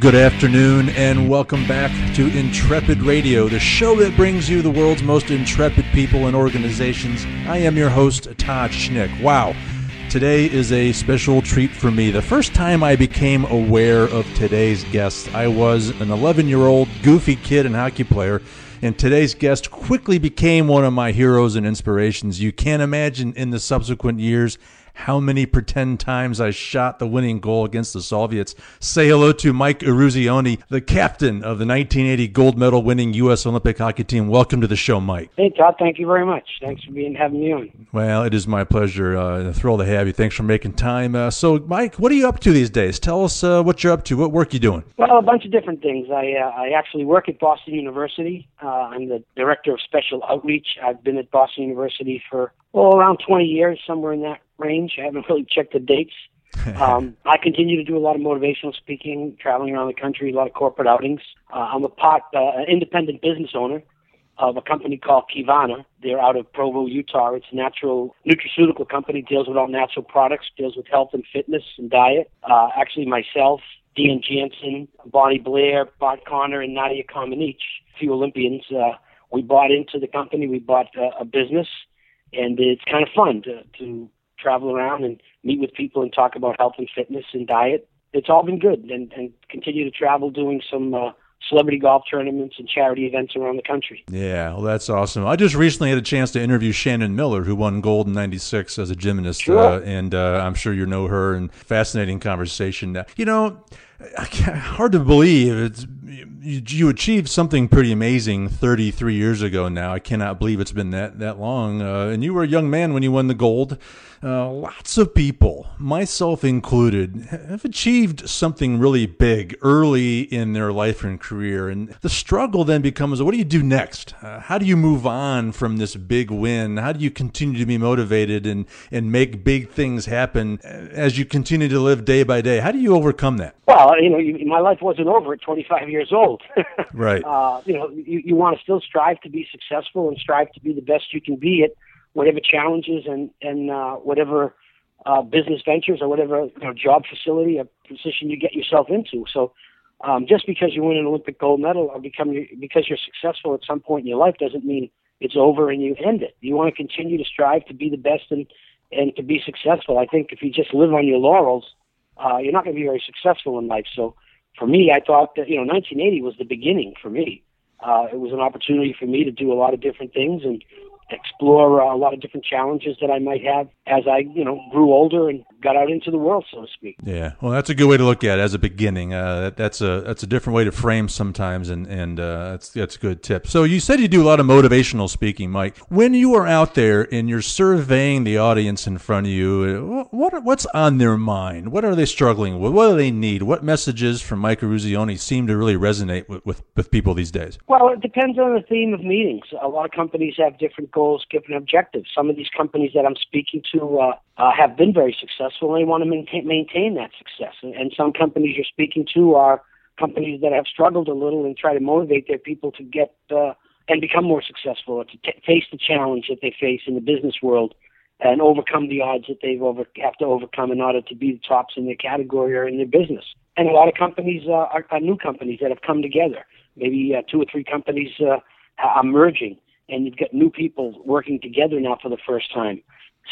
Good afternoon, and welcome back to Intrepid Radio, the show that brings you the world's most intrepid people and organizations. I am your host, Todd Schnick. Wow, today is a special treat for me. The first time I became aware of today's guest, I was an 11 year old goofy kid and hockey player. And today's guest quickly became one of my heroes and inspirations. You can't imagine in the subsequent years how many pretend times I shot the winning goal against the Soviets. Say hello to Mike Eruzione, the captain of the 1980 gold medal winning U.S. Olympic hockey team. Welcome to the show, Mike. Hey, Todd. Thank you very much. Thanks for being having me on. Well, it is my pleasure. Uh, a thrill to have you. Thanks for making time. Uh, so, Mike, what are you up to these days? Tell us uh, what you're up to. What work you doing? Well, a bunch of different things. I uh, I actually work at Boston University. Uh, I'm the director of special outreach. I've been at Boston University for well around 20 years, somewhere in that range. I haven't really checked the dates. um, I continue to do a lot of motivational speaking, traveling around the country, a lot of corporate outings. Uh, I'm a part, uh, an independent business owner of a company called Kivana. They're out of Provo, Utah. It's a natural nutraceutical company, deals with all natural products, deals with health and fitness and diet. Uh, actually, myself, Dan Jansen, Bonnie Blair, Bart Conner, and Nadia Comaneci, a few Olympians, uh, we bought into the company. We bought uh, a business, and it's kind of fun to, to travel around and meet with people and talk about health and fitness and diet. It's all been good, and, and continue to travel doing some uh, celebrity golf tournaments and charity events around the country. Yeah, well, that's awesome. I just recently had a chance to interview Shannon Miller, who won gold in '96 as a gymnast, sure. uh, and uh, I'm sure you know her. And fascinating conversation. You know, hard to believe it's you, achieved something pretty amazing 33 years ago now. I cannot believe it's been that that long. Uh, and you were a young man when you won the gold. Uh, lots of people, myself included, have achieved something really big early in their life and career. And the struggle then becomes what do you do next? Uh, how do you move on from this big win? How do you continue to be motivated and, and make big things happen as you continue to live day by day? How do you overcome that? Well, you know, my life wasn't over at 25 years old. right. Uh, you know, you, you want to still strive to be successful and strive to be the best you can be at whatever challenges and and uh, whatever uh, business ventures or whatever you know, job facility or position you get yourself into. So um, just because you win an Olympic gold medal or become because you're successful at some point in your life doesn't mean it's over and you end it. You want to continue to strive to be the best and and to be successful. I think if you just live on your laurels, uh, you're not going to be very successful in life. So for me, I thought that you know 1980 was the beginning for me. Uh, it was an opportunity for me to do a lot of different things and explore uh, a lot of different challenges that I might have as I, you know, grew older and got out into the world, so to speak. Yeah, well, that's a good way to look at it as a beginning. Uh, that, that's a that's a different way to frame sometimes, and and uh, that's that's a good tip. So you said you do a lot of motivational speaking, Mike. When you are out there and you're surveying the audience in front of you, what what's on their mind? What are they struggling with? What do they need? What messages from Mike Eruzione seem to really resonate with, with with people these days? Well, it depends on the theme of meetings. A lot of companies have different goals, different objectives. Some of these companies that I'm speaking to uh, uh, have been very successful, and they want to maintain, maintain that success. And, and some companies you're speaking to are companies that have struggled a little and try to motivate their people to get uh, and become more successful, or to t- face the challenge that they face in the business world and overcome the odds that they've over have to overcome in order to be the tops in their category or in their business. And a lot of companies uh, are, are new companies that have come together. Maybe uh, two or three companies uh, are merging, and you've got new people working together now for the first time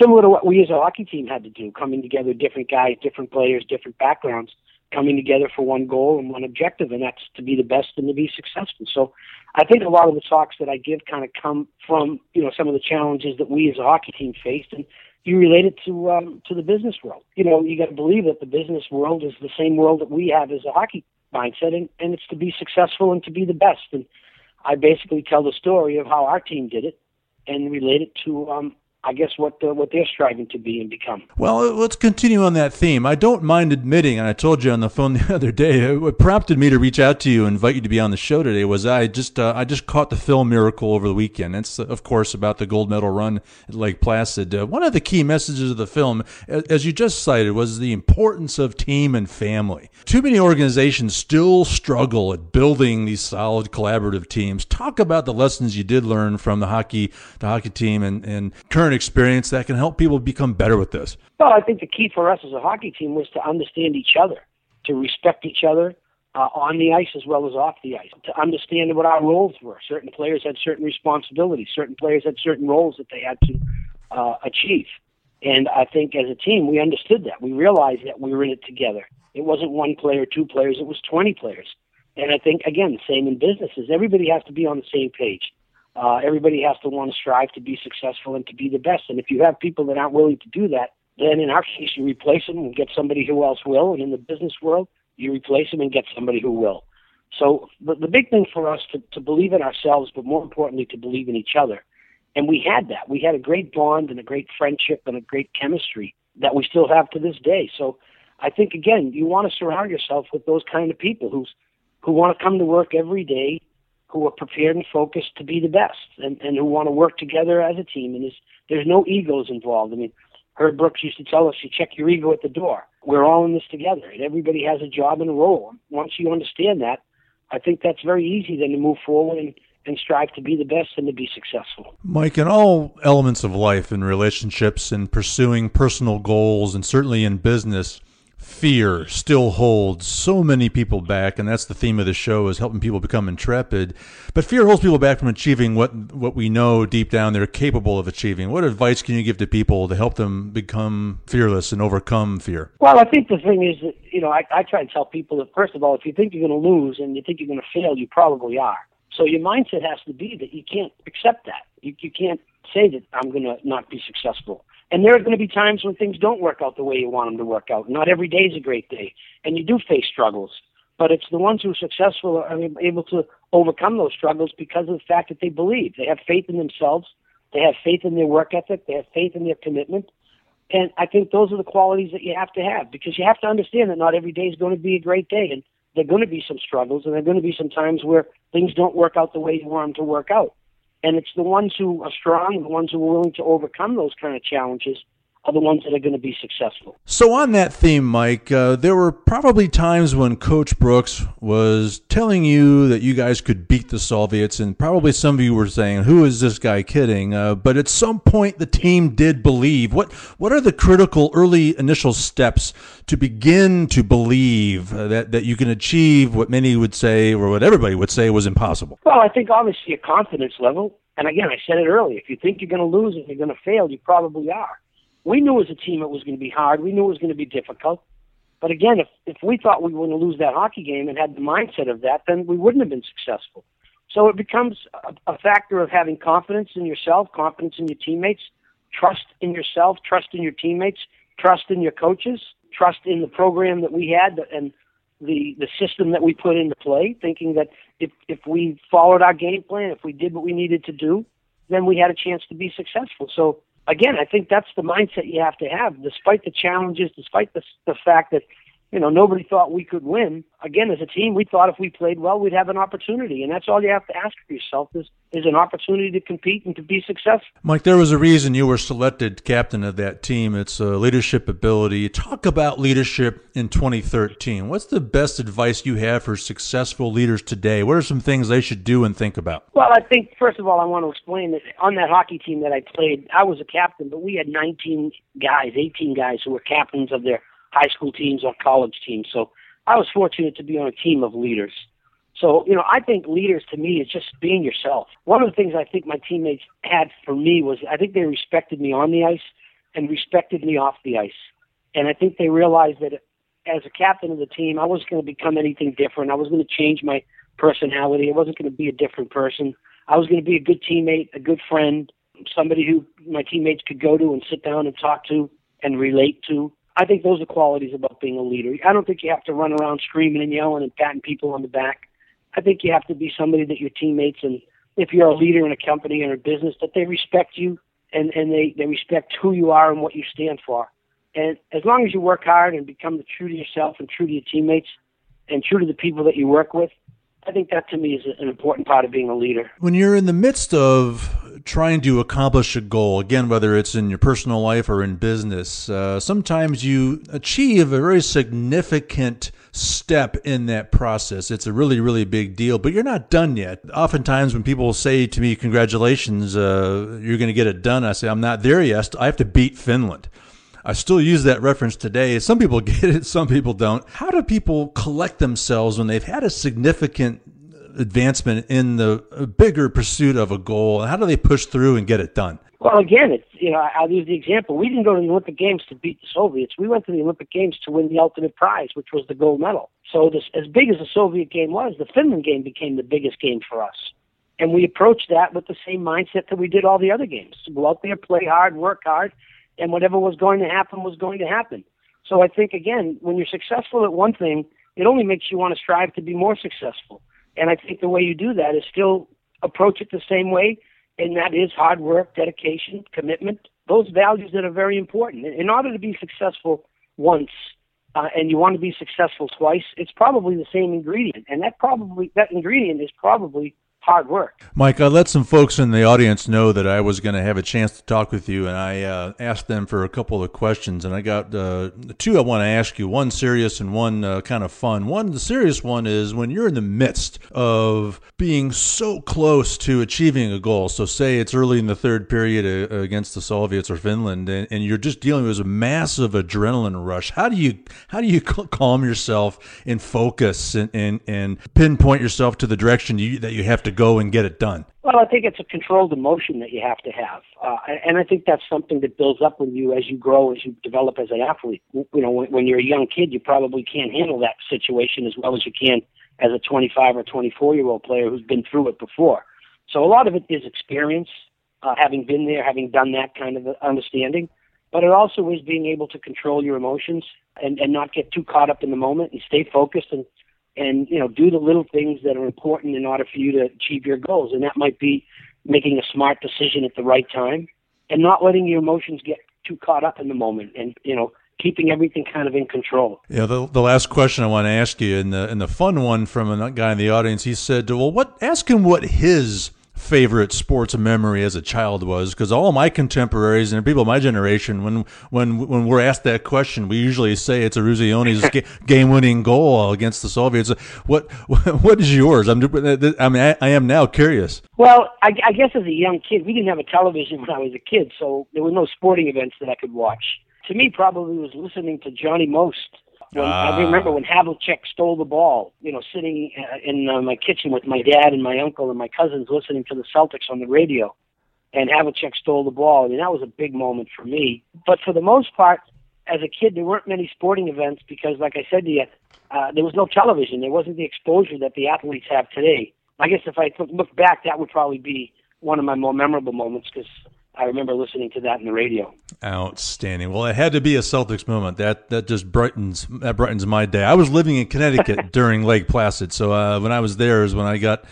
similar to what we as a hockey team had to do, coming together, different guys, different players, different backgrounds, coming together for one goal and one objective, and that's to be the best and to be successful. So I think a lot of the talks that I give kind of come from, you know, some of the challenges that we as a hockey team faced and you relate it to um, to the business world. You know, you got to believe that the business world is the same world that we have as a hockey mindset, and, and it's to be successful and to be the best. And I basically tell the story of how our team did it and relate it to um, I guess what uh, what they're striving to be and become. Well, let's continue on that theme. I don't mind admitting, and I told you on the phone the other day, what prompted me to reach out to you and invite you to be on the show today was I just uh, I just caught the film Miracle over the weekend. It's of course about the gold medal run at Lake Placid. Uh, one of the key messages of the film, as you just cited, was the importance of team and family. Too many organizations still struggle at building these solid collaborative teams. Talk about the lessons you did learn from the hockey the hockey team and and current experience that can help people become better with this? Well, I think the key for us as a hockey team was to understand each other, to respect each other, uh, on the ice as well as off the ice, to understand what our roles were. Certain players had certain responsibilities. Certain players had certain roles that they had to uh, achieve. And I think as a team, we understood that. We realized that we were in it together. It wasn't one player, two players, it was 20 players. And I think, again, same in businesses. Everybody has to be on the same page. Uh, everybody has to want to strive to be successful and to be the best. And if you have people that aren't willing to do that, then in our case, you replace them and get somebody who else will. And in the business world, you replace them and get somebody who will. So the, the big thing for us to, to believe in ourselves, but more importantly, to believe in each other. And we had that. We had a great bond and a great friendship and a great chemistry that we still have to this day. So I think again, you want to surround yourself with those kind of people who's who want to come to work every day, who are prepared and focused to be the best, and, and who want to work together as a team. And there's no egos involved. I mean, Herb Brooks used to tell us, you check your ego at the door. We're all in this together, and everybody has a job and a role. Once you understand that, I think that's very easy then to move forward and, and strive to be the best and to be successful. Mike, in all elements of life and relationships and pursuing personal goals and certainly in business, fear still holds so many people back and that's the theme of the show is helping people become intrepid. But fear holds people back from achieving what what we know deep down they're capable of achieving. What advice can you give to people to help them become fearless and overcome fear? Well i think the thing is that you know i, I try to tell people that first of all if you think you're going to lose and you think you're going to fail you probably are. So your mindset has to be that you can't accept that. You, you can't say that i'm going to not be successful and there are going to be times when things don't work out the way you want them to work out. Not every day is a great day, and you do face struggles. But it's the ones who are successful are able to overcome those struggles because of the fact that they believe. They have faith in themselves. They have faith in their work ethic. They have faith in their commitment. And I think those are the qualities that you have to have because you have to understand that not every day is going to be a great day. And there are going to be some struggles and there are going to be some times where things don't work out the way you want them to work out. And it's the ones who are strong, the ones who are willing to overcome those kind of challenges, are the ones that are going to be successful. So, on that theme, Mike, uh, there were probably times when Coach Brooks was telling you that you guys could beat the Soviets, and probably some of you were saying, "Who is this guy kidding?" Uh, but at some point, the team did believe. What What are the critical early initial steps to begin to believe uh, that that you can achieve what many would say, or what everybody would say, was impossible? Well, I think obviously a confidence level. And again, I said it earlier. If you think you're going to lose and you're going to fail, you probably are we knew as a team it was going to be hard. We knew it was going to be difficult. But again, if, if we thought we were going to lose that hockey game and had the mindset of that, then we wouldn't have been successful. So it becomes a, a factor of having confidence in yourself, confidence in your teammates, trust in yourself, trust in your teammates, trust in your coaches, trust in the program that we had and the the system that we put into play, thinking that if if we followed our game plan, if we did what we needed to do, then we had a chance to be successful. So again, I think that's the mindset you have to have, despite the challenges, despite the, the fact that you know, nobody thought we could win. Again, as a team, we thought if we played well, we'd have an opportunity, and that's all you have to ask for yourself is is an opportunity to compete and to be successful. Mike, there was a reason you were selected captain of that team. It's a leadership ability. Talk about leadership in 2013. What's the best advice you have for successful leaders today? What are some things they should do and think about? Well, I think first of all, I want to explain that on that hockey team that I played, I was a captain, but we had 19 guys, 18 guys who were captains of their high school teams or college teams. So I was fortunate to be on a team of leaders. So, you know, I think leaders to me is just being yourself. One of the things I think my teammates had for me was I think they respected me on the ice and respected me off the ice. And I think they realized that as a captain of the team, I wasn't going to become anything different. I was going to change my personality. I wasn't going to be a different person. I was going to be a good teammate, a good friend, somebody who my teammates could go to and sit down and talk to and relate to. I think those are qualities about being a leader. I don't think you have to run around screaming and yelling and patting people on the back. I think you have to be somebody that your teammates and if you're a leader in a company or a business that they respect you and, and they, they respect who you are and what you stand for. And as long as you work hard and become true to yourself and true to your teammates and true to the people that you work with, I think that to me is an important part of being a leader. When you're in the midst of trying to accomplish a goal, again, whether it's in your personal life or in business, uh, sometimes you achieve a very significant step in that process. It's a really, really big deal, but you're not done yet. Oftentimes, when people say to me, Congratulations, uh, you're going to get it done, I say, I'm not there yet. I have to beat Finland. I still use that reference today. Some people get it, some people don't. How do people collect themselves when they've had a significant advancement in the bigger pursuit of a goal? How do they push through and get it done? Well, again, it's you know I'll use the example. We didn't go to the Olympic Games to beat the Soviets. We went to the Olympic Games to win the ultimate prize, which was the gold medal. So this, as big as the Soviet game was, the Finland game became the biggest game for us. And we approached that with the same mindset that we did all the other games. Go out there, play hard, work hard, and whatever was going to happen was going to happen. So I think again, when you're successful at one thing, it only makes you want to strive to be more successful. And I think the way you do that is still approach it the same way, and that is hard work, dedication, commitment, those values that are very important. In order to be successful once, uh, and you want to be successful twice, it's probably the same ingredient, and that probably that ingredient is probably hard work. Mike, I let some folks in the audience know that I was going to have a chance to talk with you, and I uh, asked them for a couple of questions, and I got uh, two I want to ask you. One serious and one uh, kind of fun. One, the serious one is when you're in the midst of being so close to achieving a goal. So, say it's early in the third period uh, against the Soviets or Finland, and, and you're just dealing with a massive adrenaline rush. How do you how do you calm yourself and focus and, and, and pinpoint yourself to the direction you, that you have to go and get it done? Well, I think it's a controlled emotion that you have to have, uh, and I think that's something that builds up when you, as you grow, as you develop as an athlete. You know, when, when you're a young kid, you probably can't handle that situation as well as you can as a 25 or 24 year old player who's been through it before. So a lot of it is experience, uh, having been there, having done that kind of understanding. But it also is being able to control your emotions and, and not get too caught up in the moment and stay focused and and you know do the little things that are important in order for you to achieve your goals and that might be making a smart decision at the right time and not letting your emotions get too caught up in the moment and you know keeping everything kind of in control. Yeah, the, the last question I want to ask you, and the and the fun one from a guy in the audience, he said, "Well, what? Ask him what his favorite sports memory as a child was because all my contemporaries and people of my generation when when when we're asked that question we usually say it's Eruzione's game winning goal against the Soviets. What what is yours? I'm I mean I, I am now curious. Well I, I guess as a young kid we didn't have a television when I was a kid so there were no sporting events that I could watch. To me probably was listening to Johnny Most when, uh, I ah. remember when Havlicek stole the ball, you know, sitting uh, in uh, my kitchen with my dad and my uncle and my cousins listening to the Celtics on the radio, and Havlicek stole the ball. I mean, that was a big moment for me. But for the most part, as a kid, there weren't many sporting events because, like I said to you, uh, there was no television. There wasn't the exposure that the athletes have today. I guess if I look back, that would probably be one of my more memorable moments because I remember listening to that in the radio. Outstanding. Well, it had to be a Celtics moment. That that just brightens that brightens my day. I was living in Connecticut during Lake Placid, so uh, when I was there is when I got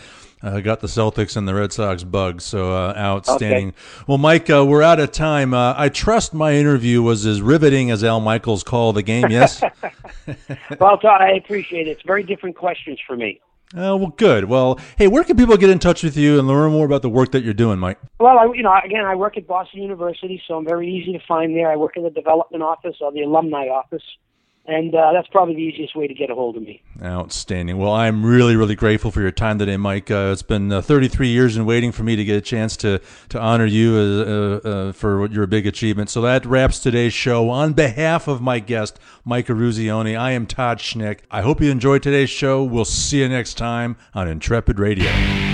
uh, got the Celtics and the Red Sox bugs. So uh, outstanding. Okay. Well, Mike, uh, we're out of time. Uh, I trust my interview was as riveting as Al Michaels' call the game. Yes. well, Todd, I appreciate it. It's very different questions for me. Oh, well, good. Well, hey, where can people get in touch with you and learn more about the work that you're doing, Mike? Well, I, you know, again, I work at Boston University, so I'm very easy to find there. I work in the development office or the alumni office and uh, that's probably the easiest way to get a hold of me. Outstanding. Well, I'm really, really grateful for your time today, Mike. Uh, it's been uh, 33 years in waiting for me to get a chance to to honor you uh, uh, for your big achievement. So that wraps today's show. On behalf of my guest, Mike Eruzione, I am Todd Schnick. I hope you enjoyed today's show. We'll see you next time on Intrepid Radio.